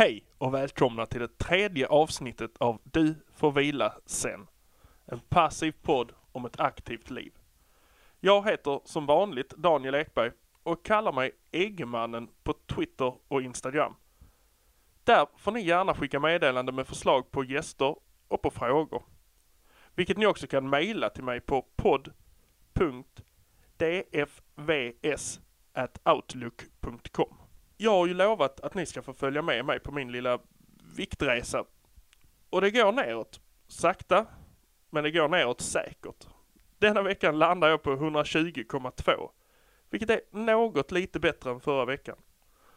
Hej och välkomna till det tredje avsnittet av Du får vila sen. En passiv podd om ett aktivt liv. Jag heter som vanligt Daniel Ekberg och kallar mig Eggemannen på Twitter och Instagram. Där får ni gärna skicka meddelande med förslag på gäster och på frågor. Vilket ni också kan mejla till mig på podd.dfvs.outlook.com. Jag har ju lovat att ni ska få följa med mig på min lilla viktresa. Och det går neråt. Sakta, men det går neråt säkert. Denna veckan landar jag på 120,2. Vilket är något lite bättre än förra veckan.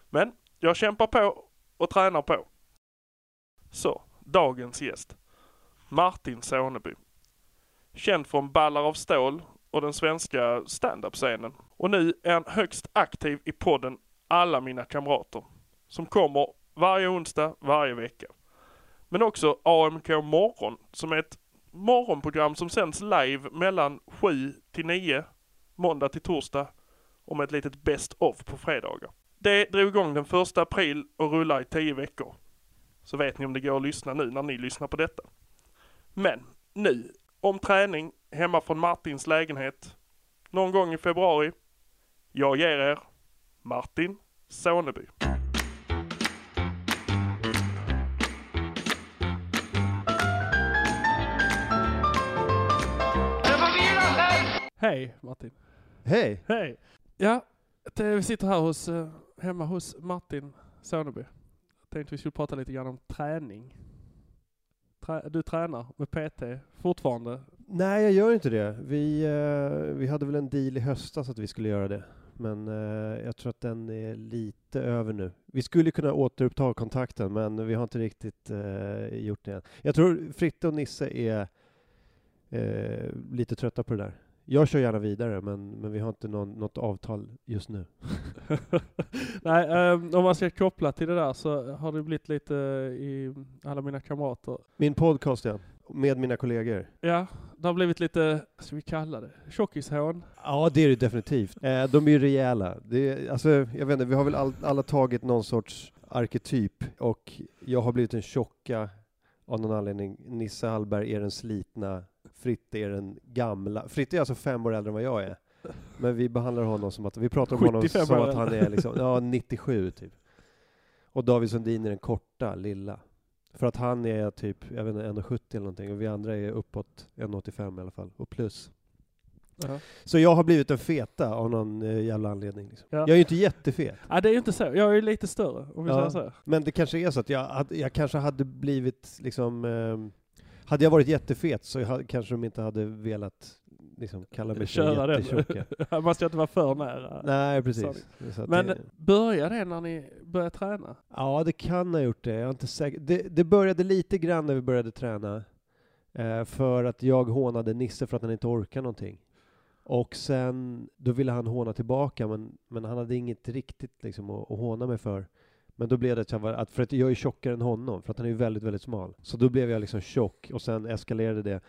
Men jag kämpar på och tränar på. Så, dagens gäst. Martin Soneby. Känd från Ballar av stål och den svenska standup-scenen. Och nu är han högst aktiv i podden alla mina kamrater. Som kommer varje onsdag, varje vecka. Men också AMK morgon som är ett morgonprogram som sänds live mellan 7 till 9 måndag till torsdag och med ett litet best of på fredagar. Det drog igång den första april och rullar i 10 veckor. Så vet ni om det går att lyssna nu när ni lyssnar på detta. Men nu, om träning hemma från Martins lägenhet. Någon gång i februari. Jag ger er Martin Soneby. Hej Martin. Hej! Hej! Ja, det, vi sitter här hos, eh, hemma hos Martin Soneby. Tänkte vi skulle prata lite grann om träning. Trä, du tränar med PT fortfarande? Nej, jag gör inte det. Vi, eh, vi hade väl en deal i höstas att vi skulle göra det. Men eh, jag tror att den är lite över nu. Vi skulle kunna återuppta kontakten, men vi har inte riktigt eh, gjort det än. Jag tror Fritte och Nisse är eh, lite trötta på det där. Jag kör gärna vidare, men, men vi har inte någon, något avtal just nu. Nej, eh, om man ska koppla till det där så har det blivit lite i alla mina kamrater. Min podcast, ja. Med mina kollegor. Ja, det har blivit lite, vad ska vi kalla det, tjockishån. Ja, det är det definitivt. Eh, de är ju rejäla. Det är, alltså, jag vet inte, vi har väl all, alla tagit någon sorts arketyp, och jag har blivit den tjocka av någon anledning. Nisse Hallberg är den slitna, Fritte är den gamla. Fritte är alltså fem år äldre än vad jag är. Men vi behandlar honom som att, vi pratar om honom 75 som att han är liksom, ja, 97 typ. Och David Sundin är den korta, lilla. För att han är typ, jag vet inte, 1,70 eller någonting, och vi andra är uppåt 1,85 i alla fall, och plus. Ja. Så jag har blivit en feta av någon eh, jävla anledning. Liksom. Ja. Jag är ju inte jättefet. Ja, det är ju inte så. Jag är ju lite större, om vi Ja. säger så. Men det kanske är så att jag, hade- jag kanske hade blivit liksom... ehm, hade jag varit jättefet så hade, kanske de inte hade velat liksom, kalla mig för Köra den. jättetjocka. Man ska inte vara för nära. Nej, precis. Men det, började det när ni började träna? ja, det kan ha gjort det. Jag är inte säker. Det, det började lite grann när vi började träna. Eh, för att jag hånade Nisse för att han inte orkar någonting. Och sen, då ville han håna tillbaka, men, men han hade inget riktigt liksom, att, att håna mig för. Men då blev det att, jag var, att, för att jag är tjockare än honom, för att han är ju väldigt, väldigt smal. Så då blev jag liksom tjock, och sen eskalerade det.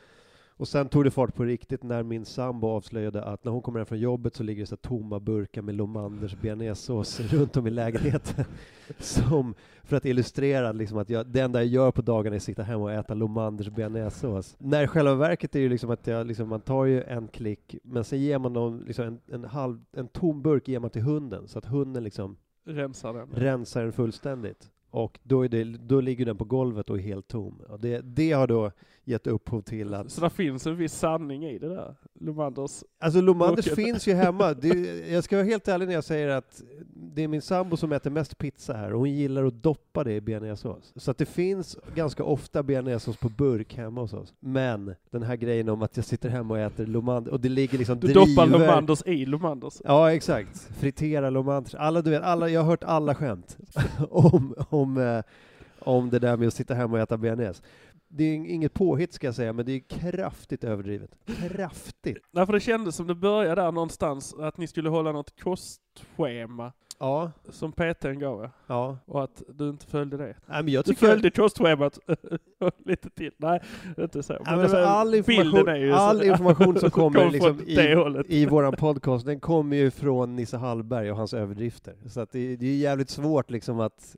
Och sen tog det fart på riktigt när min sambo avslöjade att när hon kommer hem från jobbet så ligger det så tomma burkar med Lomanders bearnaisesås runt om i lägenheten. Som, för att illustrera liksom att jag, det enda jag gör på dagarna är att sitta hemma och äta Lomanders bearnaisesås. När i själva verket är ju liksom att jag, liksom, man tar ju en klick, men sen ger man dem liksom en, en, halv, en tom burk ger man till hunden, så att hunden liksom Rensar den. rensar den fullständigt. Och då, är det, då ligger den på golvet och är helt tom. Och det, det har då gett upphov till att... Så det finns en viss sanning i det där. Lomanders. Alltså Lomanders finns ju hemma. Det, jag ska vara helt ärlig när jag säger att det är min sambo som äter mest pizza här och hon gillar att doppa det i bearnaisesås. Så att det finns ganska ofta bearnaisesås på burk hemma hos oss. Men den här grejen om att jag sitter hemma och äter Lomander och det ligger liksom Du doppar driver- Lomanders i Lomanders. Ja, exakt. Fritera Lomanders. Alla, du vet, alla, jag har hört alla skämt om, om, eh, om det där med att sitta hemma och äta bearnaise. Det är inget påhitt ska jag säga, men det är kraftigt överdrivet. Kraftigt. Nej, för det kändes som det började där någonstans, att ni skulle hålla något kostschema Ja, som PTn gav er. ja. Och att du inte följde det. Nej, men jag Du följde kostschemat lite till. Nej, inte så. Men alltså, all, bilden information, är ju så- all information som kommer Kom liksom det i, i våran podcast, den kommer ju från Nisse Hallberg och hans överdrifter. Så att det, det är jävligt svårt liksom att,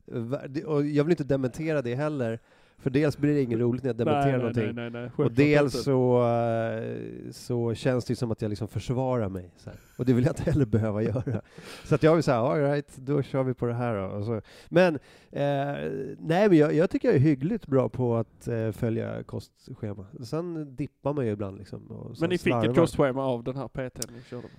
och jag vill inte dementera det heller, för dels blir det inget roligt när jag dementerar nej, någonting. nej, nej, Och dels inte. så, eh, så känns det som att jag liksom försvarar mig. Och det vill jag inte heller behöva göra. Så att jag vill säga, all right, då kör vi på det här då. Och så. Men, eh, nej men jag, jag tycker jag är hyggligt bra på att eh, följa kostschema. Sen dippar man ju ibland liksom. Men ni fick ett kostschema av den här PTn ni körde med?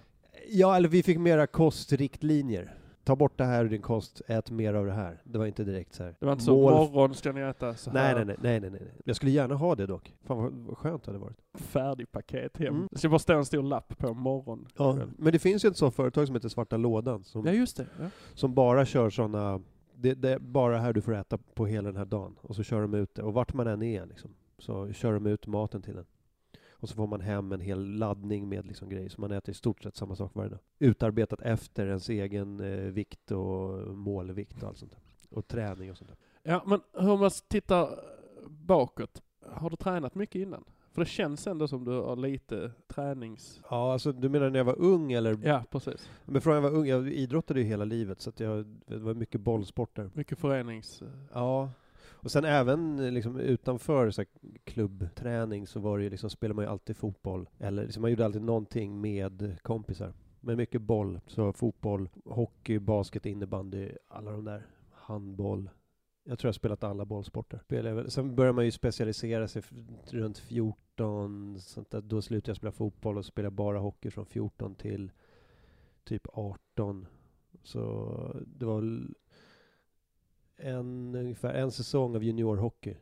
Ja, eller vi fick mera kostriktlinjer. Ta bort det här ur din kost, ät mer av det här. Det var inte direkt så här. Det var inte så, mål- morgon ska ni äta så Nej, här nej, nej, nej, nej, nej. Jag skulle gärna ha det dock. Fan vad, vad skönt det hade varit. färdigpaket hem. Mm. Det ska bara stå en stor lapp på morgon. Ja, men det finns ju ett sånt företag som heter Svarta Lådan som, Ja, just det. Ja. som bara kör sådana, det, det är bara här du får äta på hela den här dagen. Och så kör de ut det, och vart man än är liksom, så kör de ut maten till en. Och så får man hem en hel laddning med liksom grejer, så man äter i stort sett samma sak varje dag. Utarbetat efter ens egen eh, vikt och målvikt och allt sånt där. Och träning och sånt där. ja, men hur man tittar bakåt. Har du tränat mycket innan? För det känns ändå som du har lite tränings... Ja, alltså du menar när jag var ung eller? Ja, precis. Men från jag var ung, jag idrottade ju hela livet, så att jag, det var mycket bollsporter. Mycket förenings... Ja, och sen även eh, liksom utanför så här, klubbträning så var det ju liksom, spelade man ju alltid fotboll. Eller liksom, man gjorde alltid någonting med kompisar. Men mycket boll, så fotboll, hockey, basket, innebandy, alla de där. Handboll. Jag tror jag har spelat alla bollsporter. Spelade Sen börjar man ju specialisera sig runt 14, sånt där. då slutade jag spela fotboll och spelade bara hockey från 14 till typ 18. Så det var en, ungefär en säsong av juniorhockey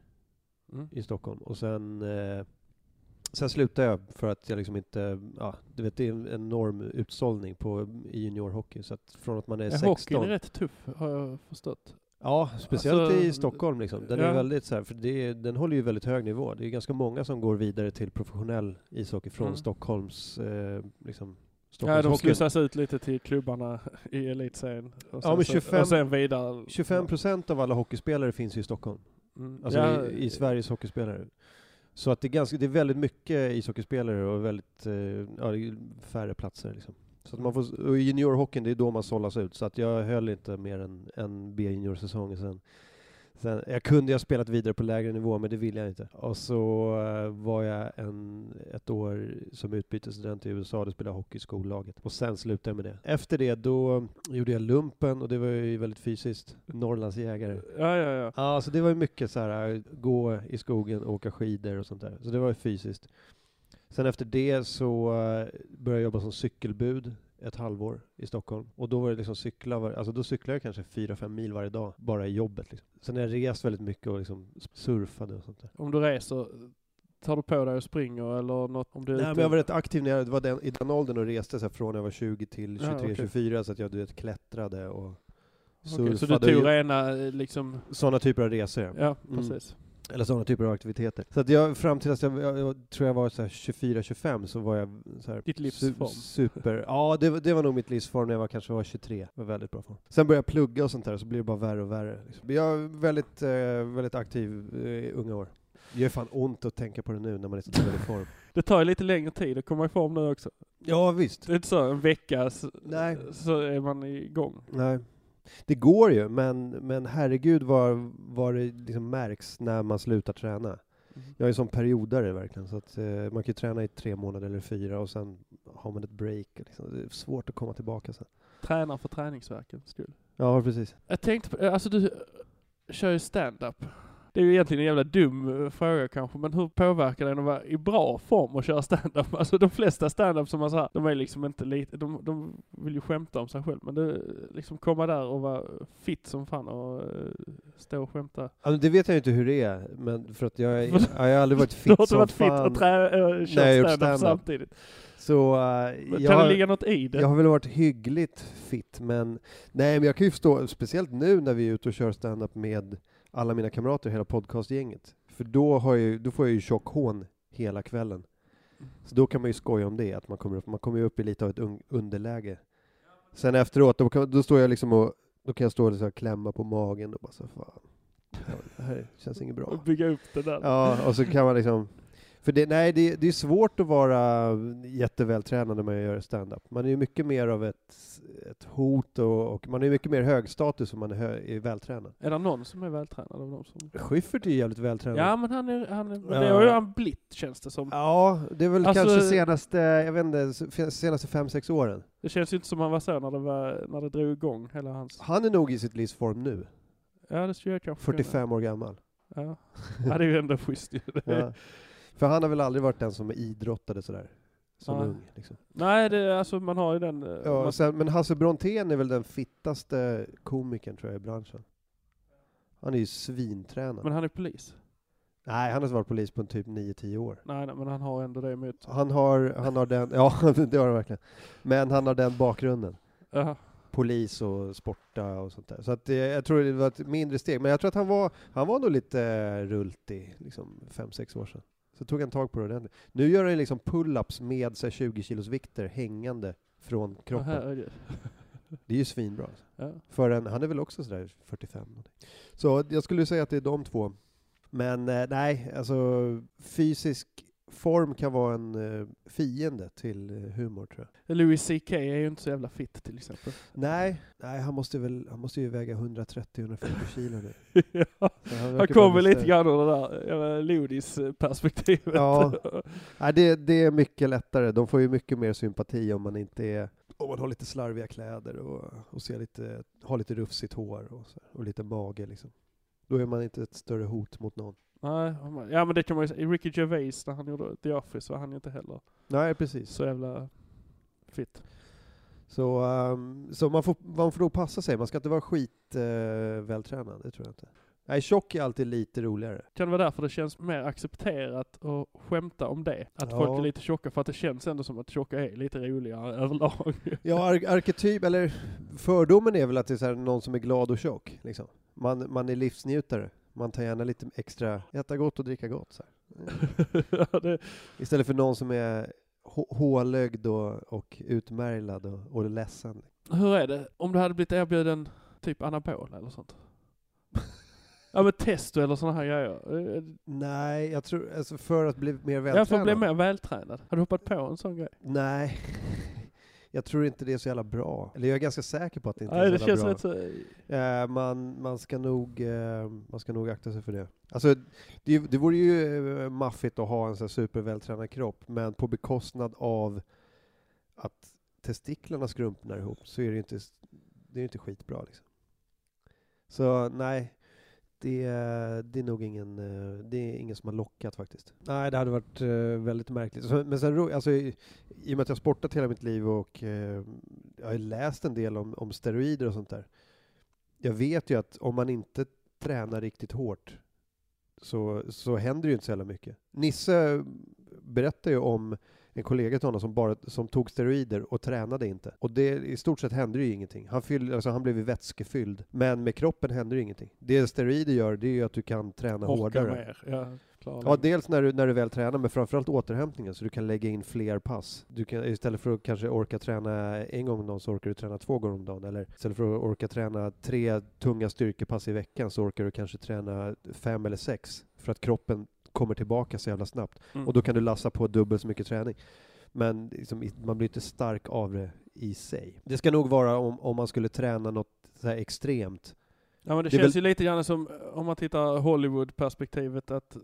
Mm. i Stockholm. Och sen, eh, sen slutade jag för att jag liksom inte, ja, du vet det är en enorm utsållning på i juniorhockey. Så att från att man är Ja, 16. hockeyn är rätt tuff, har jag förstått. Ja, speciellt Alltså, i Stockholm liksom. Den ja. är väldigt så här, för det den håller ju väldigt hög nivå. Det är ganska många som går vidare till professionell ishockey från Mm. Stockholms, eh, liksom, Ja, de slussas ut lite till klubbarna i elitserien. Och sen, men 25 och sen vidare. 25 procent av alla hockeyspelare finns i Stockholm. Mm. Alltså ja, i, i Sveriges hockeyspelare. Så att det är, ganska, det är väldigt mycket ishockeyspelare och väldigt, eh, ja, färre platser liksom. Så att man får, och i juniorhockeyn, det är då man sållas ut. Så att jag höll inte mer än en B-juniorsäsong sen. Sen, jag kunde ju ha spelat vidare på lägre nivå, men det ville jag inte. Och så eh, var jag en, ett år som utbytesstudent i USA, då spelade jag hockey i skollaget. Och sen slutade jag med det. Efter det, då gjorde jag lumpen och det var ju väldigt fysiskt. Norrlands jägare. ja, ja, ja. Ja, så det var ju mycket så här, gå i skogen, åka skidor och sånt där. Så det var ju fysiskt. Sen efter det så eh, började jag jobba som cykelbud ett halvår i Stockholm. Och då var det liksom cykla, var, alltså då cyklade jag kanske 4-5 mil varje dag, bara i jobbet. Liksom. Sen har jag rest väldigt mycket och liksom surfade och sånt där. Om du reser, tar du på dig och springer eller något? Om du Nej, ute- men jag var rätt aktiv när jag var den, i den åldern och reste så här, från jag var 20 till Ja, 23-24 så att jag du vet, klättrade och surfade. så du tog rena eh, liksom, Sådana typer av resor. ja Mm. precis. Eller sådana typer av aktiviteter. Så att jag, fram till att jag, jag, jag tror jag var så här 24-25 så var jag så här Ditt livsform. super. Ja, det, var- det var nog mitt livsform när jag var, kanske var 23. Det var väldigt bra form. Sen började jag plugga och sånt där, så blir det bara värre och värre. Liksom. Jag är väldigt, eh, väldigt aktiv eh, i unga år. Det gör fan ont att tänka på det nu när man är så dålig form. Det tar ju lite längre tid att komma i form nu också. Ja, visst. Det är inte så en vecka så, Nej. så är man igång. Nej. Det går ju, men, men herregud vad, vad det liksom märks när man slutar träna. Jag är som periodare verkligen, så att eh, man kan ju träna i tre månader eller fyra och sen har man ett break. Liksom. Det är svårt att komma tillbaka sen. Tränar för träningsverkens skull. Ja, precis. Jag tänkte på, alltså du kör ju stand-up. Det är ju egentligen en jävla dum eh, fråga kanske, men hur påverkar det en att vara i bra form och köra stand-up? Alltså de flesta stand-up som man så här, de är liksom inte lite, de, de vill ju skämta om sig själv, men det, liksom komma där och vara fit som fan och uh, stå och skämta. Alltså, det vet jag inte hur det är, men för att jag, är, jag har aldrig varit Du har fit inte som varit fit fan. och trä, jag gjort kört stand-up samtidigt. Så uh, Men jag, kan det ligga något i det? jag har väl varit hyggligt fit, men nej, men jag kan ju förstå, speciellt nu när vi är ute och kör stand-up med alla mina kamrater, hela podcastgänget. För då, har jag, då får jag ju tjock hån hela kvällen. Så då kan man ju skoja om det, att man kommer upp, man kommer upp i lite av ett un- underläge. Sen efteråt, då, kan, då står jag liksom och, då kan jag stå och så här klämma på magen och bara så fan, det här känns inget bra. Och bygga upp det där. Ja, och så kan man liksom... För det, nej, det, det är svårt att vara jättevältränad när man gör stand-up. Man är ju mycket mer av ett, ett hot och, och man är mycket mer högstatus om man är, hö, är vältränad. Är det någon som är vältränad av de som... Schyffert är ju jävligt vältränad. Ja men han är, han är, Ja. det har ju han blivit känns det som. Ja, det är väl Alltså- kanske senaste, jag vet inte, senaste fem, sex åren. Det känns ju inte som han var så när det, var, när det drog igång hela hans... Han är nog i sitt livs form nu, Ja det skulle jag kanske kunna- 45 år gammal. Ja. ja det är ju ändå schysst ju. För han har väl aldrig varit den som idrottade sådär, som Nej. ung. Liksom. Nej det, alltså man har ju den... eh, Ja, man, sen, men Hasse Brontén är väl den fittaste komikern tror jag i branschen. Han är ju svintränad. men han är polis. Nej, han har varit polis på typ 9-10 år. Nej, nej men han har ändå det sig. Han har, han har den, ja det har han verkligen. Men han har den bakgrunden. Ja. Polis och sporta och sånt där. Så att det, jag tror det var ett mindre steg. Men jag tror att han var, han var nog lite eh, rultig, liksom 5-6 år sedan. Så tog han tag på det ordentligt. Nu gör han liksom pull-ups med så här 20 kilos vikter hängande från kroppen. Herregud. Det är ju svinbra. Ja. För en, han är väl också sådär 45 någonting. Så jag skulle säga att det är de två. Men eh, nej, alltså fysisk form kan vara en eh, fiende till eh, humor tror jag. Louis CK är ju inte så jävla fit till exempel. Nej, nej han måste väl, han måste ju väga 130-140 kilo nu. ja. Så Han verkar kommer bara lite grann ur det där jävla Lodis-perspektivet. Ja. Nej, det, det är mycket lättare. De får ju mycket mer sympati om man inte är om man har lite slarviga kläder och, och ser lite, har lite rufsigt hår och, så, och lite mage liksom. Då är man inte ett större hot mot någon. Nej, ja men det kan man ju säga. Ricky Gervais när han gjorde The Office var han ju inte heller Nej, precis. så jävla fit. Så, ehm, så man, får, man får nog passa sig. Man ska inte vara skit uh, vältränad, det tror jag inte. Nej, tjock är alltid lite roligare. Kan det vara därför det känns mer accepterat att skämta om det? Att Ja. folk är lite tjocka, för att det känns ändå som att tjocka är lite roligare överlag. Ja, ar- arketyp, eller fördomen är väl att det är någon som är glad och tjock. Liksom. Man, man är livsnjutare. Man tar gärna lite extra, äta gott och dricka gott. Så. Ja, det, Istället för någon som är hå- hålögd och, och utmärglad och, och ledsen. hur är det om du hade blivit erbjuden typ anabol eller sånt? Ja men testo eller såna här grejer. Nej, jag tror, alltså för att bli mer vältränad. Jag får bli mer vältränad. Har du hoppat på en sån grej? Nej, jag tror inte det är så jävla bra. Eller jag är ganska säker på att det inte Nej, är så jävla bra. så... Eh, man, man, ska nog, eh, man ska nog akta sig för det. Alltså, det, det vore ju eh, maffigt att ha en sån supervältränad kropp, men på bekostnad av att testiklarna skrumpnar ihop så är det ju inte, det är inte skitbra. Liksom. Så nej, det, det är nog ingen, eh, det är ingen som har lockat faktiskt. Nej, det hade varit eh, väldigt märkligt. Men sen, alltså, i, i och med att jag har sportat hela mitt liv och eh, jag har läst en del om, om steroider och sånt där. Jag vet ju att om man inte tränar riktigt hårt så, så händer ju inte så jävla mycket. Nisse berättade ju om en kollega till honom som, bara, som tog steroider och tränade inte. Och det, i stort sett hände ju ingenting. Han, fyll, alltså han blev ju vätskefylld. Men med kroppen händer ju ingenting. Det steroider gör, det är ju att du kan träna Orka hårdare. mer. Ja, Ja, dels när du, när du väl tränar, men framförallt återhämtningen, så du kan lägga in fler pass. Du kan, istället för att kanske orka träna en gång om dagen så orkar du träna två gånger om dagen. Eller istället för att orka träna tre tunga styrkepass i veckan så orkar du kanske träna fem eller sex. För att kroppen kommer tillbaka så jävla snabbt. Mm. Och då kan du lassa på dubbelt så mycket träning. Men liksom, man blir inte stark av det i sig. Det ska nog vara om, om man skulle träna något så här extremt. Ja men det, Det känns väl- ju lite grann som, eh, om man tittar Hollywood-perspektivet, att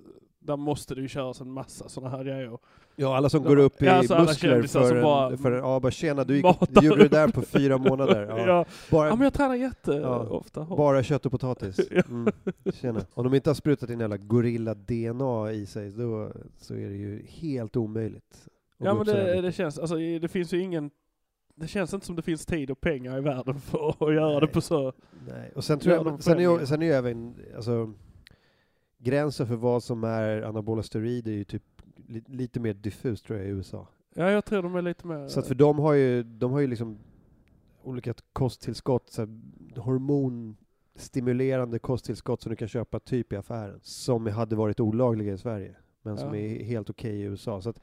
där måste det ju köras en massa sådana här grejer. Ja, alla som Ja, går upp i ja, alltså muskler för en, bara för en, ja bara tjena, du, gick, du gjorde det där på fyra månader. Ja. Ja. Bara, ja men jag tränar Ja. jätteofta. bara kött och potatis. Ja. Mm. Tjena. Om de inte har sprutat in jävla gorilla-DNA i sig, då så är det ju helt omöjligt. Ja men det, det känns, alltså det finns ju ingen, det känns inte som det finns tid och pengar i världen för att göra det Nej. på så, Nej, och sen tror jag, sen är, sen är ju även, alltså, gränsen för vad som är anabola steroider är ju typ li, lite mer diffus tror jag i USA. ja jag tror de är lite mer... Så att för de har ju, de har ju liksom olika kosttillskott, så hormonstimulerande kosttillskott som du kan köpa typ i affären, som hade varit olagliga i Sverige, men som Ja. är helt okej i USA. Så att,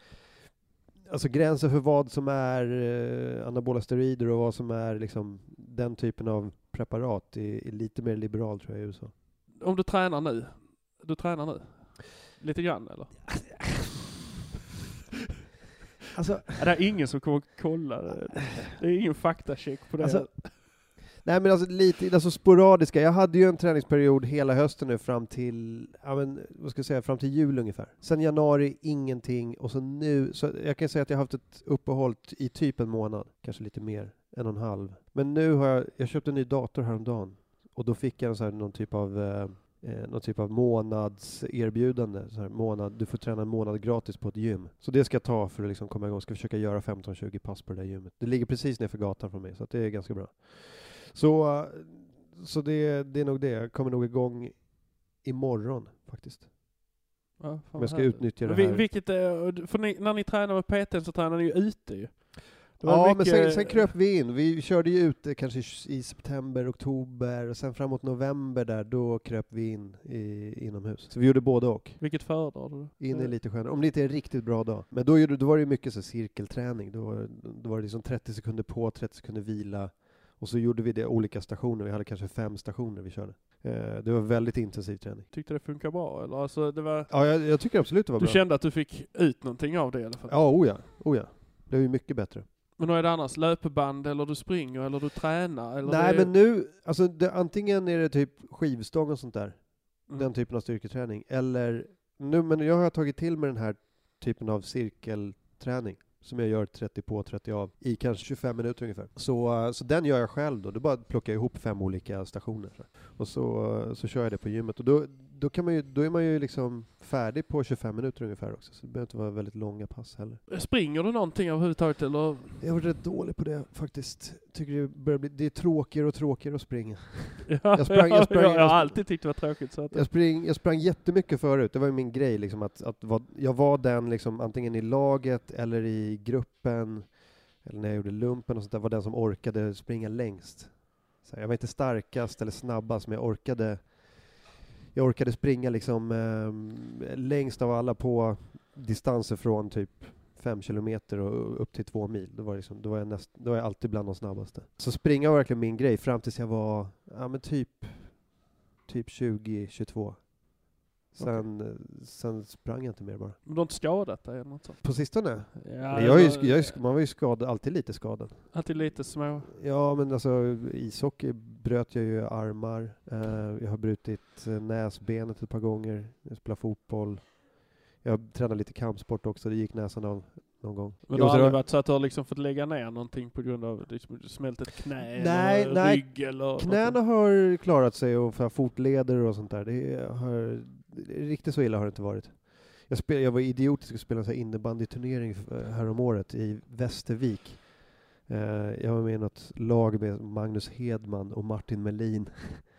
alltså gränsen för vad som är eh, anabola steroider och vad som är liksom den typen av preparat är, är lite mer liberal tror jag i USA. Om du tränar nu, du tränar nu? Lite grann eller? Alltså, det är ingen som kommer kolla det. Det är ingen faktacheck på det. Alltså, Nej men alltså lite, alltså sporadiska. Jag hade ju en träningsperiod hela hösten nu fram till, ja men vad ska jag säga, fram till jul ungefär. Sen januari ingenting och så nu, så jag kan säga att jag har haft ett uppehåll i typ en månad, kanske lite mer, en och en halv. Men nu har jag, jag köpte en ny dator häromdagen och då fick jag så här, någon typ av eh, eh, någon typ av månadserbjudande. Så här, månad, du får träna en månad gratis på ett gym. Så det ska jag ta för att liksom komma igång. Ska försöka göra 15-20 pass på det där gymmet. Det ligger precis nedanför gatan från mig, så det är ganska bra. Så, eh, så det, det är nog det. Jag kommer nog igång imorgon faktiskt. Ja, Om jag ska härligt. utnyttja det här. vi- Vilket är, för ni, när ni tränar med PT så tränar ni ju ute ju. Ja, men mycket- sen, sen kröp vi in. Vi körde ju ute kanske i- i september, oktober och sen framåt november där, då kröp vi in i, inomhus. Så vi gjorde både och. Vilket föredrar du? In är Eh, lite skönare, om det inte är en riktigt bra dag. Men då, gjorde, då var det ju mycket så cirkelträning. Då, då var det liksom 30 sekunder på, 30 sekunder vila. Och så gjorde vi det olika stationer. Vi hade kanske fem stationer vi körde. Eh, det var väldigt intensiv träning. Tyckte det funkar bra eller? Alltså det var, Ja, jag, jag tycker absolut det var du bra. kände att du fick ut någonting av det i alla fall? Ja, oh ja, oh. Det var ju mycket bättre. Men vad är det annars? Löpeband eller du springer eller du tränar? Eller Nej, det... men nu, alltså det, antingen är det typ skivstång och sånt där. Mm. den typen av styrketräning. Eller, nu, men jag har tagit till mig den här typen av cirkelträning som jag gör 30 på, 30 av, i kanske 25 minuter ungefär. Så, så den gör jag själv då. Då bara plockar jag ihop fem olika stationer. Och så, så kör jag det på gymmet. Och då, då, kan man ju, då är man ju liksom färdig på 25 minuter ungefär också. Så det behöver inte vara väldigt långa pass heller. Springer du någonting överhuvudtaget eller? Jag varit rätt dålig på det faktiskt. Tycker det börjar bli, det är tråkigare och tråkigare att springa. Ja, Jag sprang- jag sprang- jag, jag har alltid tyckt det var tråkigt så att... Jag, spring, jag sprang jättemycket förut, det var ju min grej liksom att, att vad, jag var den liksom antingen i laget eller i gruppen, eller när jag gjorde lumpen och sånt där, var den som orkade springa längst. Så jag var inte starkast eller snabbast, men jag orkade jag orkade springa liksom eh, längst av alla på distanser från typ fem kilometer och upp till två mil. Då var, liksom, då var, jag, näst, då var jag alltid bland de snabbaste. Så springa var verkligen min grej fram tills jag var, ja men typ typ 20-22. Sen, eh, sen sprang jag inte mer bara. Men du har inte skadat dig eller något sånt? På sistone? Ja, jag är ju, jag är, man var ju skadad, alltid lite skadad. Alltid lite små... Ja men alltså ishockey bröt jag ju armar. Eh, jag har brutit eh, näsbenet ett par gånger. Jag spelar fotboll. Jag tränar lite kampsport också, det gick näsan av någon gång. Men det har aldrig varit så att du har liksom fått lägga ner någonting på grund av liksom, smält ett knä Nej, eller nej. rygg eller... något Knäna sånt? har klarat sig och fotleder och sånt där. Det har, riktigt så illa har det inte varit. Jag, spel, jag var idiotisk och spelade en innebandyturnering eh, häromåret i Västervik. Eh, jag var med i något lag med Magnus Hedman och Martin Melin.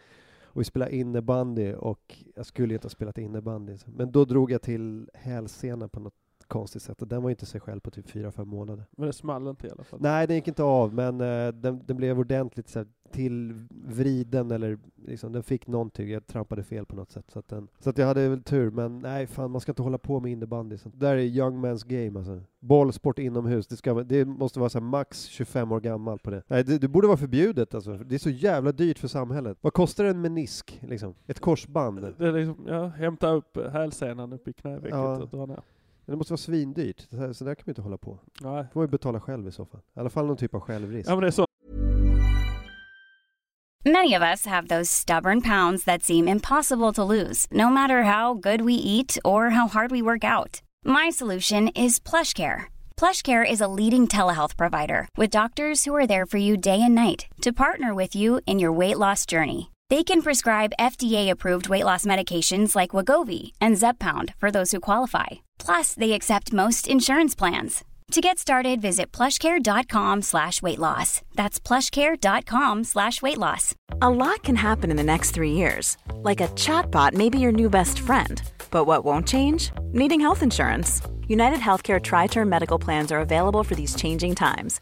och vi spelade innebandy och jag skulle inte ha spelat innebandy. Men då drog jag till hälsena på något konstigt sätt och den var inte sig själv på typ 4-5 månader. Men det small inte i alla fall. Nej, den gick inte av, men eh, den, den blev ordentligt så här, tillvriden eller liksom, den fick någonting. Jag trampade fel på något sätt. Så att, den, så att jag hade väl tur, men nej, fan man ska inte hålla på med innebandy. Sånt där är young man's game alltså. Bollsport inomhus, det, ska, det måste vara så här, max 25 år gammal på det. Nej, det, det borde vara förbjudet alltså. Det är så jävla dyrt för samhället. Vad kostar en menisk, liksom? Ett korsband? Det är liksom, ja, hämta upp hälsenan upp i knävecket Ja. och dra ner. Det måste vara svindyrt. Så, här, så där kan man inte hålla på. Nej. får man ju betala själv i så fall. I alla fall någon typ av självrisk. Ja men det är så Many of us have those stubborn pounds that seem impossible to lose, no matter how good we eat or how hard we work out. My solution is PlushCare. PlushCare is a leading telehealth provider with doctors who are there for you day and night to partner with you in your weight loss journey. They can prescribe FDA-approved weight loss medications like Wagovi and Zepbound for those who qualify. Plus, they accept most insurance plans. To get started, visit plushcare.com slash weight loss. That's plushcare.com slash weight loss. A lot can happen in the next three years. Like a chatbot may be your new best friend. But what won't change? Needing health insurance. United Healthcare Tri Term Medical Plans are available for these changing times.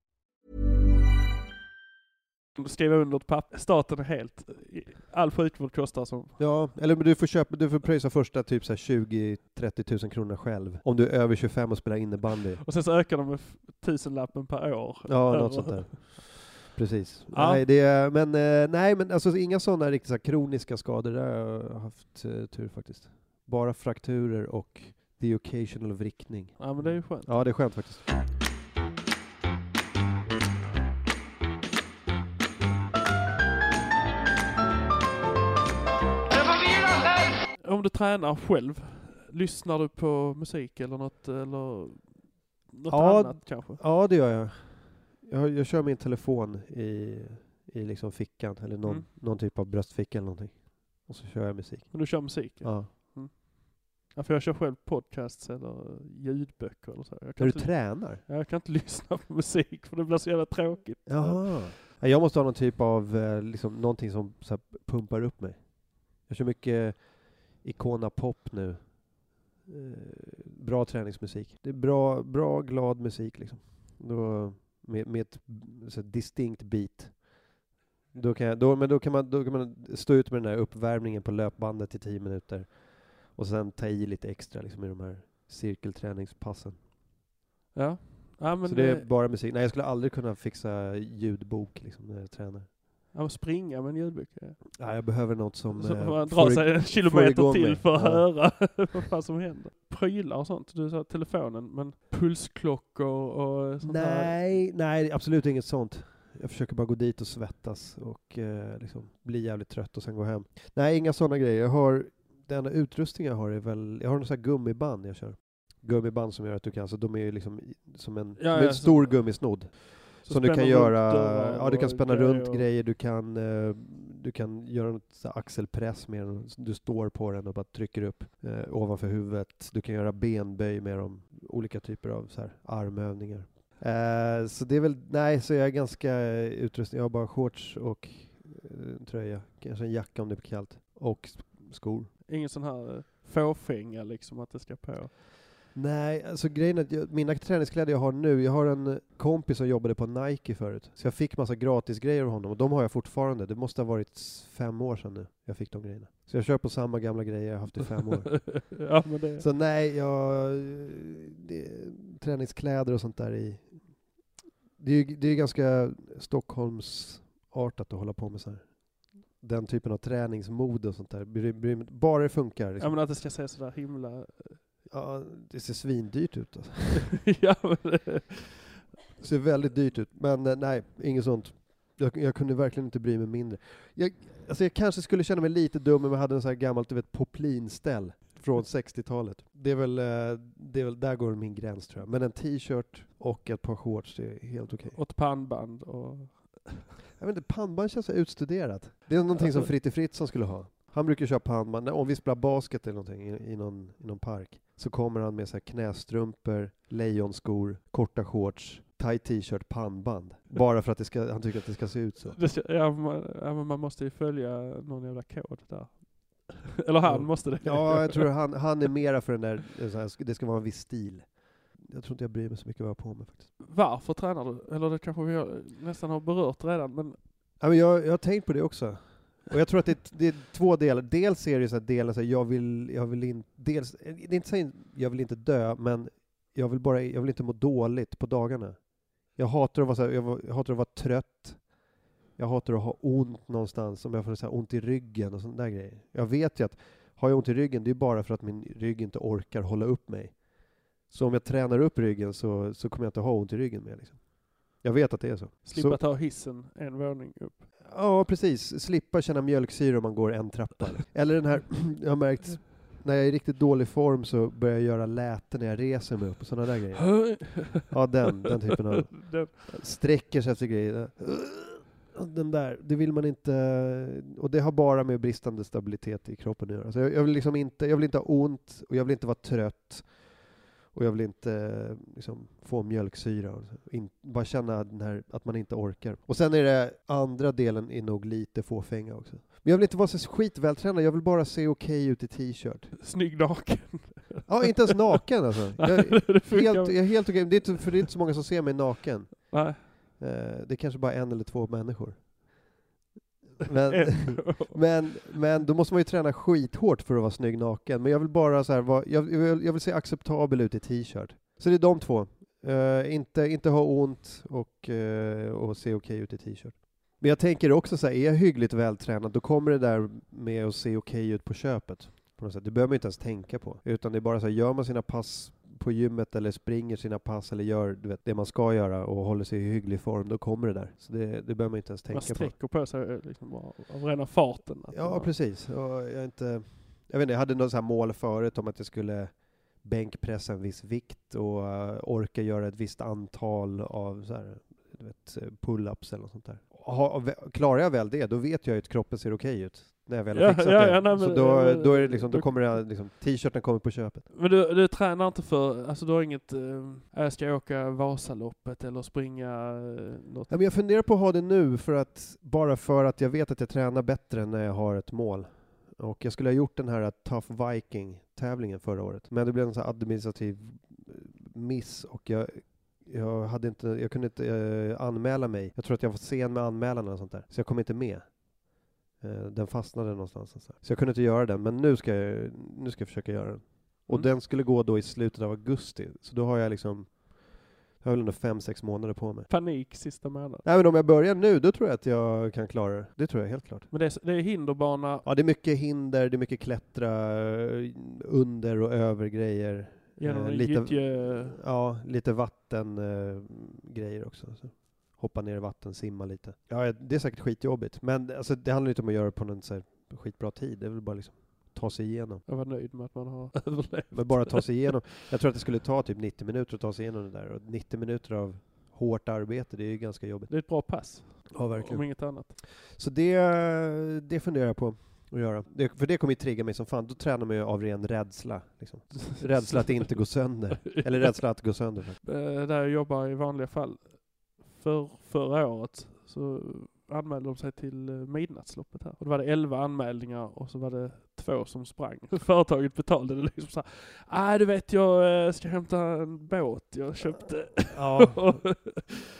Skriva under ett papper. Staten är helt... All sjukvård kostar som... Ja, eller du får köpa, du får pröjsa första typ 20-30 000 kronor själv. Om du är över 25 och spelar innebandy. Och sen så ökar de med tusenlappen per år. Ja, något sånt där. Precis. Ja. Nej, det är, men, eh, nej, men alltså inga sådana riktigt så kroniska skador, där har jag haft eh, tur faktiskt. Bara frakturer och the occasional vrickning. Ja men det är ju skönt. Ja, det är skönt faktiskt. Om du tränar själv, lyssnar du på musik eller något, eller något Ja. annat kanske? Ja, det gör jag. Jag, jag kör min telefon i, i liksom fickan, eller någon, Mm. någon typ av bröstficka eller någonting. Och så kör jag musik. Men du kör musik? Ja. Ja. ja för jag kör själv podcasts eller ljudböcker eller så. Jag kan, När du inte, tränar? ja, jag kan inte lyssna på musik för det blir så jävla tråkigt. Jaha. Ja, Jag måste ha någon typ av, eh, liksom, någonting som så här, pumpar upp mig. Jag kör mycket Icona Pop nu. Eh, bra träningsmusik. Det är bra, bra glad musik liksom. Då, med, med ett så distinkt beat. Då kan jag, då, men då kan, man, då kan man stå ut med den här uppvärmningen på löpbandet i tio minuter. Och sen ta i lite extra liksom, i de här cirkelträningspassen. Ja. Ja men, så det är eh, bara musik. Nej, jag skulle aldrig kunna fixa ljudbok liksom, när jag tränar. Ja, springa med en ljudbok. Ja. Ja, jag behöver något som... Så eh, man får drar ig- sig en kilometer till för att Ja. höra vad fan som händer. Prylar och sånt, du sa telefonen, men pulsklockor och sånt här. Nej, nej, absolut inget sånt. Jag försöker bara gå dit och svettas och eh, liksom bli jävligt trött och sen gå hem. Nej, inga sådana grejer. Jag har, den enda utrustning jag har är väl, jag har här gummiband jag kör. Gummiband som gör att du kan, så de är ju liksom som en, Ja, som ja, en så- stor gummisnodd. Så som du kan göra, runt ja du kan spänna grejer runt och- grejer, du kan, eh, du kan göra något axelpress med den, du står på den och bara trycker upp eh, ovanför huvudet. Du kan göra benböj med dem, olika typer av så här, armövningar. Eh, så det är väl, nej, så jag är ganska eh, utrustad. Jag har bara shorts och eh, tröja, kanske en jacka om det är kallt, och skor. Ingen sån här eh, fåfänga liksom att det ska på. Nej, alltså grejen är att jag, mina träningskläder jag har nu, jag har en kompis som jobbade på Nike förut, så jag fick massa gratis grejer av honom och de har jag fortfarande. Det måste ha varit fem år sedan nu jag fick de grejerna. Så jag kör på samma gamla grejer jag haft i fem år. ja det... Så nej, jag, det, träningskläder och sånt där i... Det är ju det är ganska Stockholmsartat att hålla på med så här. Den typen av träningsmode och sånt där. Bara det funkar. Ja Liksom. men att det ska se sådär himla... Ja, det ser svindyrt ut. Alltså. ja men det... Ser väldigt dyrt ut, men eh, nej, inget sånt. Jag, jag kunde verkligen inte bry mig mindre. Jag, alltså jag kanske skulle känna mig lite dum om jag hade en sån här gammalt, du vet, poplinställ från 60-talet. Det är väl, eh, det är väl, där går min gräns tror jag. Men en t-shirt och ett par shorts, det är helt okej. Och ett pannband och... Jag vet inte, pannband känns så utstuderat. Det är någonting som Alltså- Fritte Fritzson skulle ha. Han brukar köra pannband. Om vi spelar basket eller någonting i, i, någon, i någon park så kommer han med så knästrumpor, lejonskor, korta shorts, tight t-shirt, pannband. Bara för att ska, han tycker att det ska se ut så. Ja, man, ja, man måste ju följa någon jävla kod där. Eller han måste det. Ja, jag tror han, han är mera för den där, eh, här, det ska vara en viss stil. Jag tror inte jag bryr mig så mycket vad jag har på mig faktiskt. Varför tränar du? Eller det kanske vi har, nästan har berört redan, men Ja, men jag, jag har tänkt på det också. Och jag tror att det, är- det är två delar. Dels är det så så här, jag vill, jag vill inte, dels, det är inte så att jag vill inte dö, men jag vill bara, jag vill inte må dåligt på dagarna. Jag hatar att vara så här, jag, jag hatar att vara trött. Jag hatar att ha ont någonstans, om jag får så här ont i ryggen och sådana där grejer. Jag vet ju att har jag ont i ryggen, det är bara för att min rygg inte orkar hålla upp mig. Så om jag tränar upp ryggen så, så kommer jag inte ha ont i ryggen mer. Liksom. Jag vet att det är så. slippa så ta hissen en våning upp. Ja, precis. Slippa känna mjölksyra om man går en trappa. Eller den här, jag har märkt, när jag är i riktigt dålig form så börjar jag göra läte när jag reser mig upp och sådana där grejer. Ja, den, den typen av, sträcker sig efter grejer. Den där, det vill man inte, och det har bara med bristande stabilitet i kroppen att göra. Så jag, jag, vill liksom inte, jag vill inte ha ont, och jag vill inte vara trött, och jag vill inte liksom, få mjölksyra. In, bara känna den här, att man inte orkar. Och sen är det andra delen är nog lite fåfänga också. Men jag vill inte vara så skitvältränad, jag vill bara se okej ut i t-shirt. snygg naken. Ja, inte ens naken alltså. Jag, helt, jag är helt okej, det är inte, för det är inte så många som ser mig naken. Nej. Eh, det är kanske bara en eller två människor. Men, En. men, men då måste man ju träna skithårt för att vara snygg naken. Men jag vill bara så här, vara, jag, jag, vill, jag vill se acceptabel ut i t-shirt. Så det är de två. Eh, inte, inte ha ont och, eh, och se okej ut i t-shirt. Men jag tänker också så här, är jag hyggligt vältränad, då kommer det där med att se okej ut på köpet. På något sätt. Det behöver man inte ens tänka på. Utan det är bara så här, gör man sina pass på gymmet eller springer sina pass eller gör du vet, det man ska göra och håller sig i hygglig form, då kommer det där. Så det, det behöver man inte ens Man tänka på. sträcker på sig liksom bara av rena farten. Ja, man- precis. Och jag, inte, jag, vet inte, jag hade något så här mål förut om att jag skulle bänkpressa en viss vikt och eh, orka göra ett visst antal av så här, du vet, eh, pull-ups eller något sånt där. Ha, klarar jag väl det, då vet jag ju att kroppen ser okej ut. När jag väl har Ja, fixat ja, det. ja, nej, så men- då, då, är det liksom, då kommer det liksom, t-shirten kommer på köpet. Men du, du tränar inte för, alltså du har inget, eh, jag ska åka Vasaloppet eller springa eh, något? Ja, men jag funderar på att ha det nu, för att, bara för att jag vet att jag tränar bättre när jag har ett mål. Och jag skulle ha gjort den här Tough Viking-tävlingen förra året, men det blev en sån administrativ eh, miss och jag, jag, hade inte, jag kunde inte eh, anmäla mig. Jag tror att jag var sen med anmälan eller sånt där, så jag kom inte med. Eh, den fastnade någonstans. Så, så jag kunde inte göra den, men nu ska jag, nu ska jag försöka göra den. Och Mm. den skulle gå då i slutet av augusti, så då har jag liksom jag har väl ändå fem, sex månader på mig. Panik sista månaden. Nej men om jag börjar nu, då tror jag att jag kan klara det. Det tror jag helt klart. Men det är, det är hinderbana Ja, det är mycket hinder, det är mycket klättra under och över grejer. genom Eh, lite- gyttje... Ja, lite vatten eh, grejer också. Så. Hoppa ner i vatten, simma lite. Ja, det är säkert skitjobbigt. Men alltså, det handlar inte om att göra det på någon så här, skitbra tid. Det är väl bara liksom ta sig igenom. Jag var nöjd med att man har överlevt. Men bara ta sig igenom. Jag tror att det skulle ta typ 90 minuter att ta sig igenom det där. Och 90 minuter av hårt arbete, det är ju ganska jobbigt. Det är ett bra pass, Ja, om inget annat. Så det, det funderar jag på att göra. Det, för det kommer ju trigga mig som fan. Då tränar man ju av ren rädsla. Liksom. Rädsla att inte gå sönder. Eller rädsla att gå sönder. Eh, Där jag jobbar i vanliga fall, för, förra året så anmälde de sig till eh, midnattsloppet här. Och då var det 11 anmälningar och så var det två som sprang. Företaget betalade det liksom såhär, nej du vet jag eh, ska hämta en båt jag köpte. Ja.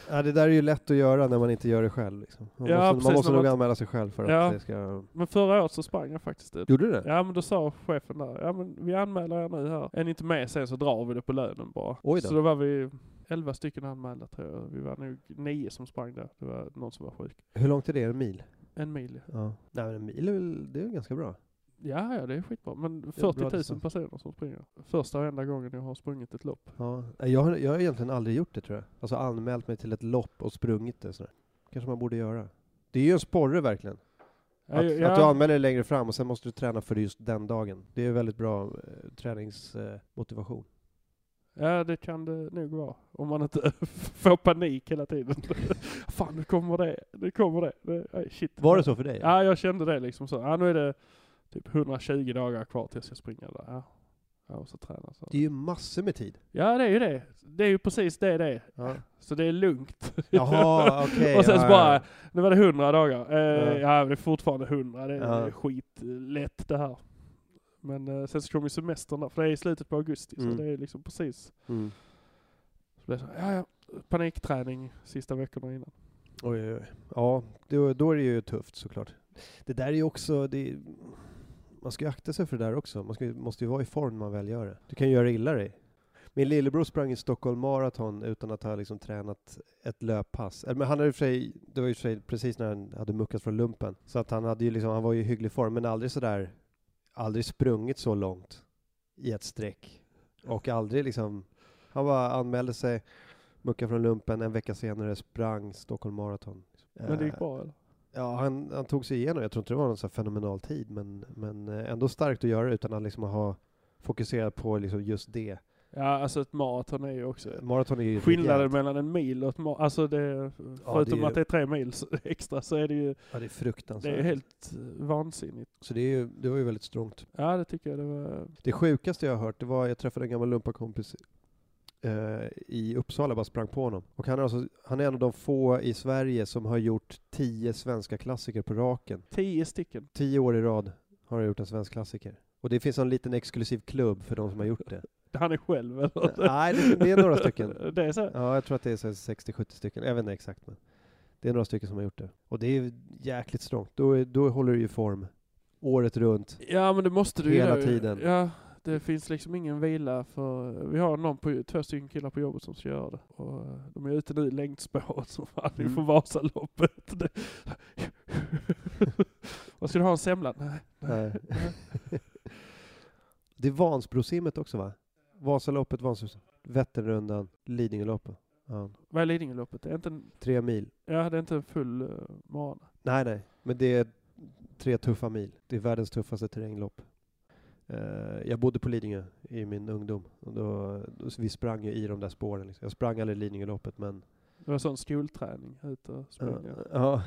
ja, det där är ju lätt att göra när man inte gör det själv. Liksom. Man Ja, måste, precis, man måste nog man- anmäla sig själv för Ja. att det ska... Men förra året så sprang jag faktiskt det. Gjorde du det? Ja men då sa chefen där, ja men vi anmäler er nu här. Är ni inte med sen så drar vi det på lönen bara. Oj då. Så då var vi 11 stycken anmälda tror jag. Vi var nog nio som sprang där. Det var någon som var sjuk. Hur långt är det? En mil? En mil ja. Nej, men en mil är väl, det är väl ganska bra. Ja, ja det är skitbra. Men är 40 bra 000 distans. personer som springer. Första och enda gången jag har sprungit ett lopp. Ja. Jag, har, jag har egentligen aldrig gjort det tror jag. Alltså anmält mig till ett lopp och sprungit det. Sådär. kanske man borde göra. Det är ju en sporre verkligen. Att, Ja, att du anmäler dig längre fram och sen måste du träna för just den dagen. Det är väldigt bra eh, träningsmotivation. Ja, det kan det nog vara. Om man inte får panik hela tiden. Fan, nu kommer det. Nu kommer det. det aj, shit. Var det så för dig? Ja, jag kände det liksom så. Ja, nu är det typ 120 dagar kvar tills jag springer där. Ja. Ja, och så träna så. Det är ju massor med tid. Ja, det är ju det. Det är ju precis det det är. Ja. Så det är lugnt. Jaha, okej. och sen ja, så bara, ja. nu var det 100 dagar. Eh, Ja. ja. det är fortfarande 100. Det är Ja. skitlätt det här. Men eh, sen så kommer ju semestern där, för det är i slutet på augusti. Mm. Så det är liksom precis. Mm. Så det är så, ja, ja. Panikträning sista veckorna innan. Oj, oj, oj. Ja, då, då är det ju tufft såklart. Det där är ju också, det, man ska ju akta sig för det där också. Man ska, måste ju vara i form när man väl gör det. Du kan ju göra illa dig. Min lillebror sprang i Stockholm Marathon utan att ha liksom tränat ett löppass. Men han hade för sig, det var ju för sig precis när han hade muckat från lumpen. Så att han hade ju liksom, han var ju i hygglig form, men aldrig sådär, aldrig sprungit så långt i ett streck. Och aldrig liksom, han bara anmälde sig, muckade från lumpen, en vecka senare sprang Stockholm Marathon. Men det gick Eh, bra eller? Ja, han, han tog sig igenom. Jag tror inte det var någon så fenomenal tid, men, men eh, ändå starkt att göra utan att liksom ha fokuserat på liksom just det. Ja, alltså ett maraton är ju också... Maraton är ju Skillnaden mellan en mil och ett maraton, alltså det, förutom det är- att det är tre mil extra så är det ju, Ja, det är fruktansvärt. det är helt eh, vansinnigt. Så det, är ju, det var ju väldigt strångt. Ja, det tycker jag det var. Det sjukaste jag har hört, det var jag träffade en gammal lumpakompis eh, i Uppsala, bara sprang på honom. Och han är, alltså, han är en av de få i Sverige som har gjort tio svenska klassiker på raken. Tio stycken. Tio år i rad har han gjort en svensk klassiker. Och det finns en liten exklusiv klubb för de som har gjort det. Han är själv eller? Nej, det, det är några stycken. Det är så? Ja, jag tror att det är så här 60-70 stycken. Jag vet inte exakt, men det är några stycken som har gjort det. Och det är jäkligt strångt. Då, är- då håller du ju form året runt. Ja men det måste du Hela ju. tiden. Ja, det finns liksom ingen vila för, vi har någon på, två stycken killar på jobbet som ska göra det. Och eh, de är ute nu i längdspåret som fan Mm. inför Vasaloppet. Det- Vad ska du ha en semla? Nej. Nej. det är Vansbrosimmet också va? Vasaloppet, Vansbrosimmet, Vätternrundan, Lidingöloppet. Ja. Vad är Lidingöloppet? Det är inte en, Tre mil. ja det är inte en full uh, mara. Nej, nej, men det är tre tuffa mil. Det är världens tuffaste terränglopp. Eh, jag bodde på Lidingö i min ungdom. Och då, då, vi sprang ju i de där spåren. Liksom. Jag sprang aldrig Lidingöloppet, men Det var sån skolträning, ut och springa. ja.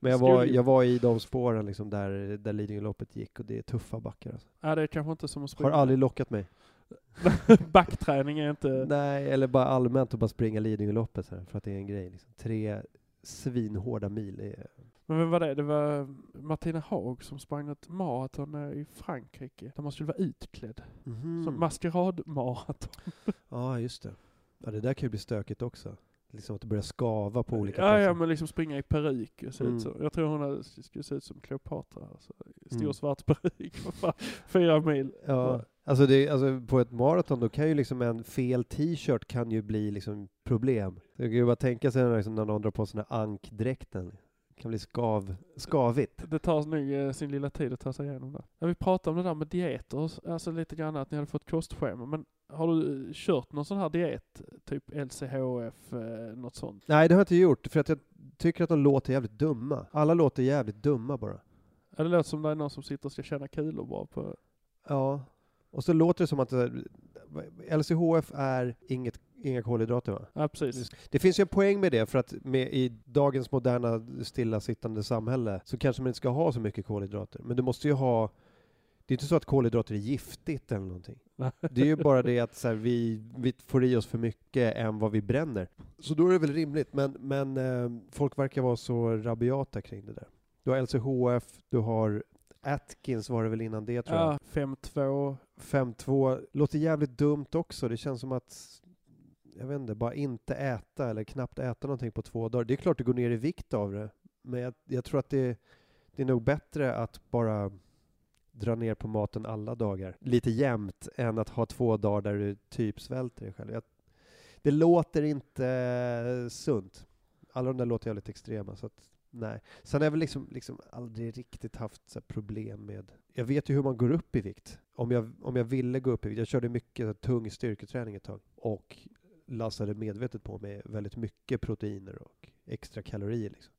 Men jag var, jag var i de spåren liksom där, där Lidingöloppet gick och det är tuffa backar. Alltså. Ja det är kanske inte som att Har springa. aldrig lockat mig. Backträning är inte... Nej, eller bara allmänt att bara springa Lidingöloppet här, för att det är en grej. Liksom. Tre svinhårda mil. Är, Men vem var det? Det var Martina Haag som sprang ett maraton eh, i Frankrike. Där man skulle vara utklädd. Mhm. Som maskeradmaraton. Ja, just det. Ja, det där kan ju bli stökigt också. Liksom att det börjar skava på olika Ja, platser. ja, men liksom springa i peruk och se Mm. ut så. Jag tror hon hade, skulle se ut som Kleopatra. Alltså, stor Mm. svart peruk. Fyra mil. Ja, alltså, det, alltså på ett maraton då kan ju liksom en fel t-shirt kan ju bli liksom problem. Jag kan ju bara tänka sig när, liksom, när någon drar på sig den här ankdräkten. Det kan bli skav, skavigt. Det tar nog eh, sin lilla tid att ta sig igenom det. Ja, vi pratade om det där med dieter, alltså lite grann att ni hade fått kostschema. Men har du eh, kört någon sån här diet? Typ LCHF, eh, något sånt? Nej, det har jag inte gjort, för att jag tycker att de låter jävligt dumma. Alla låter jävligt dumma bara. Ja, det låter som det är någon som sitter och ska tjäna kulor bara på... Ja. Och så låter det som att LCHF är inget, inga kolhydrater va? Ja, precis. Det finns ju en poäng med det, för att med, i dagens moderna stillasittande samhälle så kanske man inte ska ha så mycket kolhydrater. Men du måste ju ha... Det är inte så att kolhydrater är giftigt eller någonting. Det är ju bara det att så här, vi, vi får i oss för mycket än vad vi bränner. Så då är det väl rimligt, men, men eh, folk verkar vara så rabiata kring det där. Du har LCHF, du har Atkins var det väl innan det tror jag. Ja, 5-2. 5-2 låter jävligt dumt också. Det känns som att, jag vet inte, bara inte äta eller knappt äta någonting på två dagar. Det är klart du går ner i vikt av det, men jag, jag tror att det, det är nog bättre att bara dra ner på maten alla dagar, lite jämnt, än att ha två dagar där du typ svälter dig själv. Jag, det låter inte eh, sunt. Alla de där låter jävligt extrema, så att nej. Sen har jag väl liksom, liksom aldrig riktigt haft så här problem med... Jag vet ju hur man går upp i vikt. Om jag, om jag ville gå upp i vikt, jag körde mycket så tung styrketräning ett tag och lassade medvetet på mig väldigt mycket proteiner och extra kalorier liksom.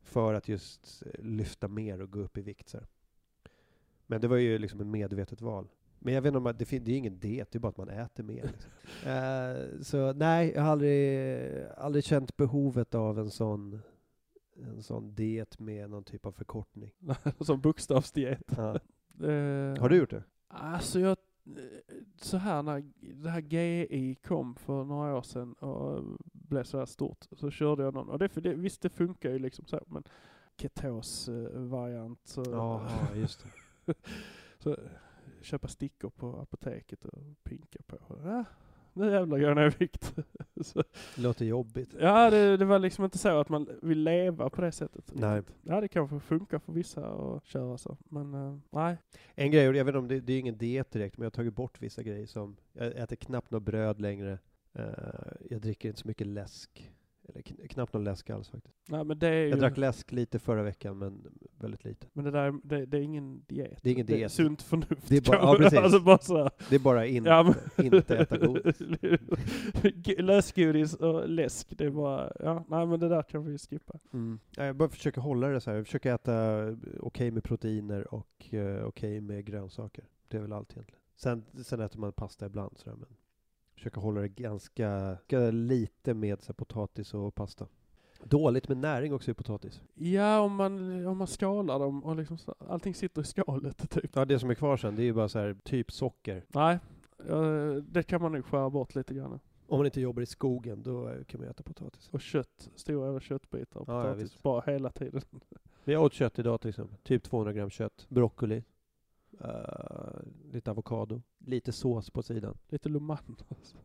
För att just eh, lyfta mer och gå upp i vikt. Så här. Men det var ju liksom ett medvetet val. Men jag vet inte om det, det är ingen diet, det är bara att man äter mer. Liksom. Eh, så nej, jag har aldrig, aldrig känt behovet av en sån en sån diet med någon typ av förkortning. Som bokstavsdiet. Ja. Eh, Har du gjort det? Alltså jag, så här när det här GI kom för några år sedan och blev så här stort, så körde jag någon. Och det, för det, visst det funkar ju liksom så, men ketos-variant. Jaha, just det. så köpa stickor på apoteket och pinka på. Ja, nu jävlar går jag ner i vikt. så, Det låter jobbigt. ja, det, det var liksom inte så att man vill leva på det sättet. Nej. Ja, det kanske funkar för vissa att köra så, men eh, nej. En grej, och jag vet inte om det, det är ingen diet direkt, men jag har tagit bort vissa grejer som, jag äter knappt något bröd längre. Eh, jag dricker inte så mycket läsk. Knappt någon läsk alls faktiskt. nej men det är ju... Jag drack läsk lite förra veckan, men väldigt lite. Men det där, är- det, det är ingen diet. Det är ingen Det är diet. sunt förnuft. Det är bara- ja, precis. Alltså bara så. Det är bara in, Ja, men- inte äta godis. Lösgodis och läsk, det är bara, ja, nej men det där kan vi skippa. Mm. Ja, Jag bara försöker hålla det så här. Jag försöker äta eh, okej med proteiner och eh, okej med grönsaker. Det är väl allt egentligen. Sen, sen äter man pasta ibland sådär, men försöker hålla det ganska, ganska lite med så potatis och pasta. Dåligt med näring också i potatis. Ja, om man, om man skalar dem och liksom så, allting sitter i skalet typ. Ja, det som är kvar sen, det är ju bara så här, typ socker. Nej, det kan man nog skära bort lite grann. Om man inte jobbar i skogen, då kan man äta potatis. Och kött, stora jävla köttbitar och Ja, ja, potatis, visst. bara hela tiden. Jag åt kött idag till exempel. Typ 200 gram kött, broccoli, eh, lite avokado, lite sås på sidan. Lite Loman.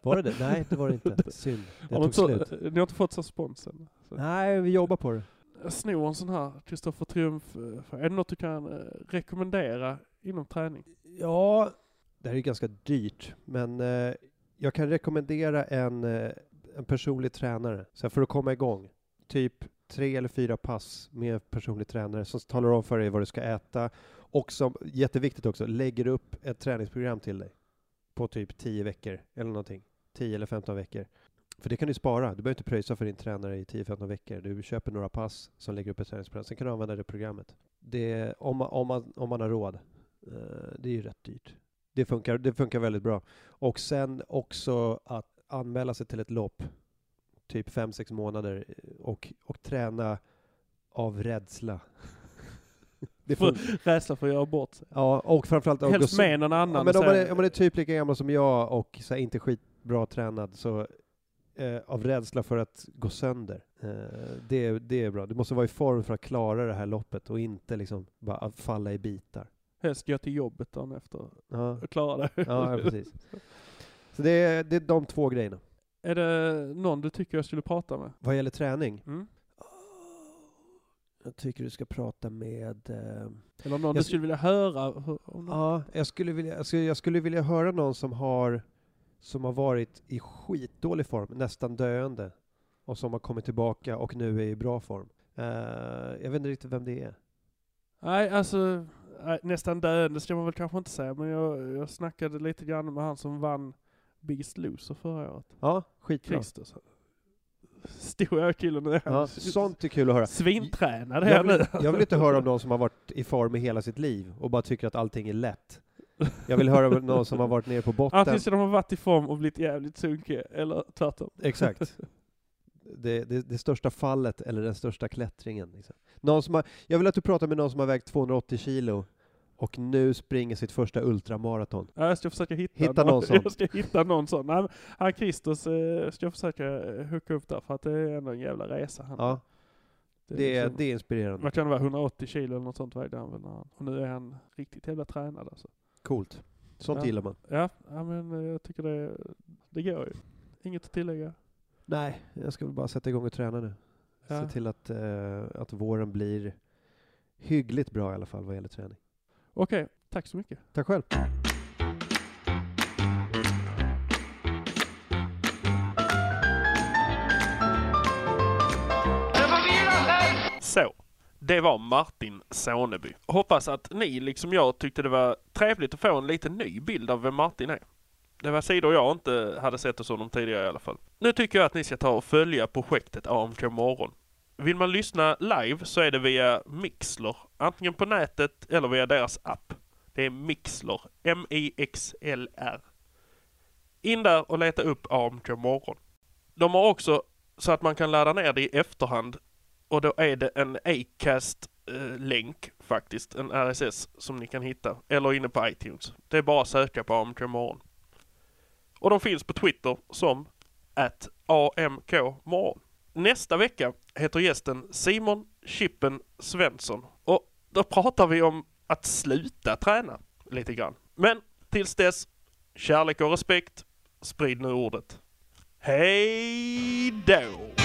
Var det det? Nej, det var det inte. Synd. Det tog slut. ni har inte fått så sponsen? Så. Nej, vi jobbar på det. Snor en sån här Kristoffer Triumf. eh, Är det något du kan eh, rekommendera inom träning? Ja, det här är ganska dyrt, men eh, jag kan rekommendera en, eh, en personlig tränare. Så för att komma igång, typ tre eller fyra pass med personlig tränare som talar om för dig vad du ska äta och som, jätteviktigt också, lägger upp ett träningsprogram till dig på typ 10 veckor eller någonting. 10 eller 15 veckor. För det kan du spara. Du behöver inte pröjsa för din tränare i 10-15 veckor. Du köper några pass som lägger upp ett träningsprogram. Sen kan du använda det programmet. Det, om, man, om, man, om man har råd. Eh, det är ju rätt dyrt. Det funkar, det funkar väldigt bra. Och sen också att anmäla sig till ett lopp, typ 5-6 månader, eh, och, och träna av rädsla. Det För- fun- Rädsla för att göra bort sig. ja, och framförallt att gå Helst med någon annan. Ja, och men om man, är, om man är typ lika gammal som jag och så här, inte skitbra tränad så eh, av rädsla för att gå sönder. Eh, det, det är bra. Du måste vara i form för att klara det här loppet och inte liksom bara att falla i bitar. Helst gå till jobbet dagen efter Ja, och klara det. ja precis. Så det är, det är de två grejerna. Är det någon du tycker jag skulle prata med? Vad gäller träning? Mm? Jag tycker du ska prata med... Eh, Eller någon Jag du sk- skulle vilja höra? ja, jag skulle, vilja, alltså, jag skulle vilja höra någon som har, som har varit i skitdålig form, nästan döende, och som har kommit tillbaka och nu är i bra form. Eh, jag vet inte riktigt vem det är. Nej, alltså nästan döende ska man väl kanske inte säga, men jag, jag snackade lite grann med han som vann Biggest Loser förra året. Ja, skitbra. Christer. Stor killen nu. Ja, sånt är kul att höra. Svintränad är Jag vill, jag vill inte höra om någon som har varit i form i hela sitt liv och bara tycker att allting är lätt. Jag vill höra om någon som har varit nere på botten. Antingen ska de ha varit i form och blivit jävligt sunkiga, eller tvärtom. Exakt. Det, det, det största fallet eller den största klättringen. Liksom. Någon som har, jag vill att du pratar med någon som har vägt 280 kilo och nu springer sitt första ultramaraton. Ja, jag ska försöka hitta, Hitta någon sån. Jag ska hitta någon sån. Nej, han Christos eh, ska jag försöka eh, hooka upp där, för att det är ändå en jävla resa. Han, Ja, det är, liksom- det är inspirerande. Vad kan det vara? 180 kilo eller något sånt vägde han väl när han, Och nu är han riktigt jävla tränad alltså. Coolt. Sånt Ja. gillar man. Ja, ja men eh, jag tycker det, det går ju. Inget att tillägga. Nej, jag ska väl bara sätta igång och träna nu. Ja. Se till att, eh, att våren blir hyggligt bra i alla fall vad gäller träning. Okej, tack så mycket. Tack själv. Så, det var Martin Soneby. Hoppas att ni, liksom jag, tyckte det var trevligt att få en lite ny bild av vem Martin är. Det var sidor jag inte hade sett hos honom tidigare i alla fall. Nu tycker jag att ni ska ta och följa projektet AMK morgon. Vill man lyssna live så är det via Mixler, antingen på nätet eller via deras app. Det är Mixler, M-I-X-L-R. In där och leta upp AMK morgon. De har också så att man kan ladda ner det i efterhand Och då är det en Acast-länk eh, faktiskt, en RSS som ni kan hitta. Eller inne på iTunes. Det är bara att söka på AMK morgon. Och de finns på Twitter som att AMK morgon. Nästa vecka heter gästen Simon Chippen Svensson. Och då pratar vi om att sluta träna lite grann. Men tills dess, kärlek och respekt. Sprid nu ordet. Hej då!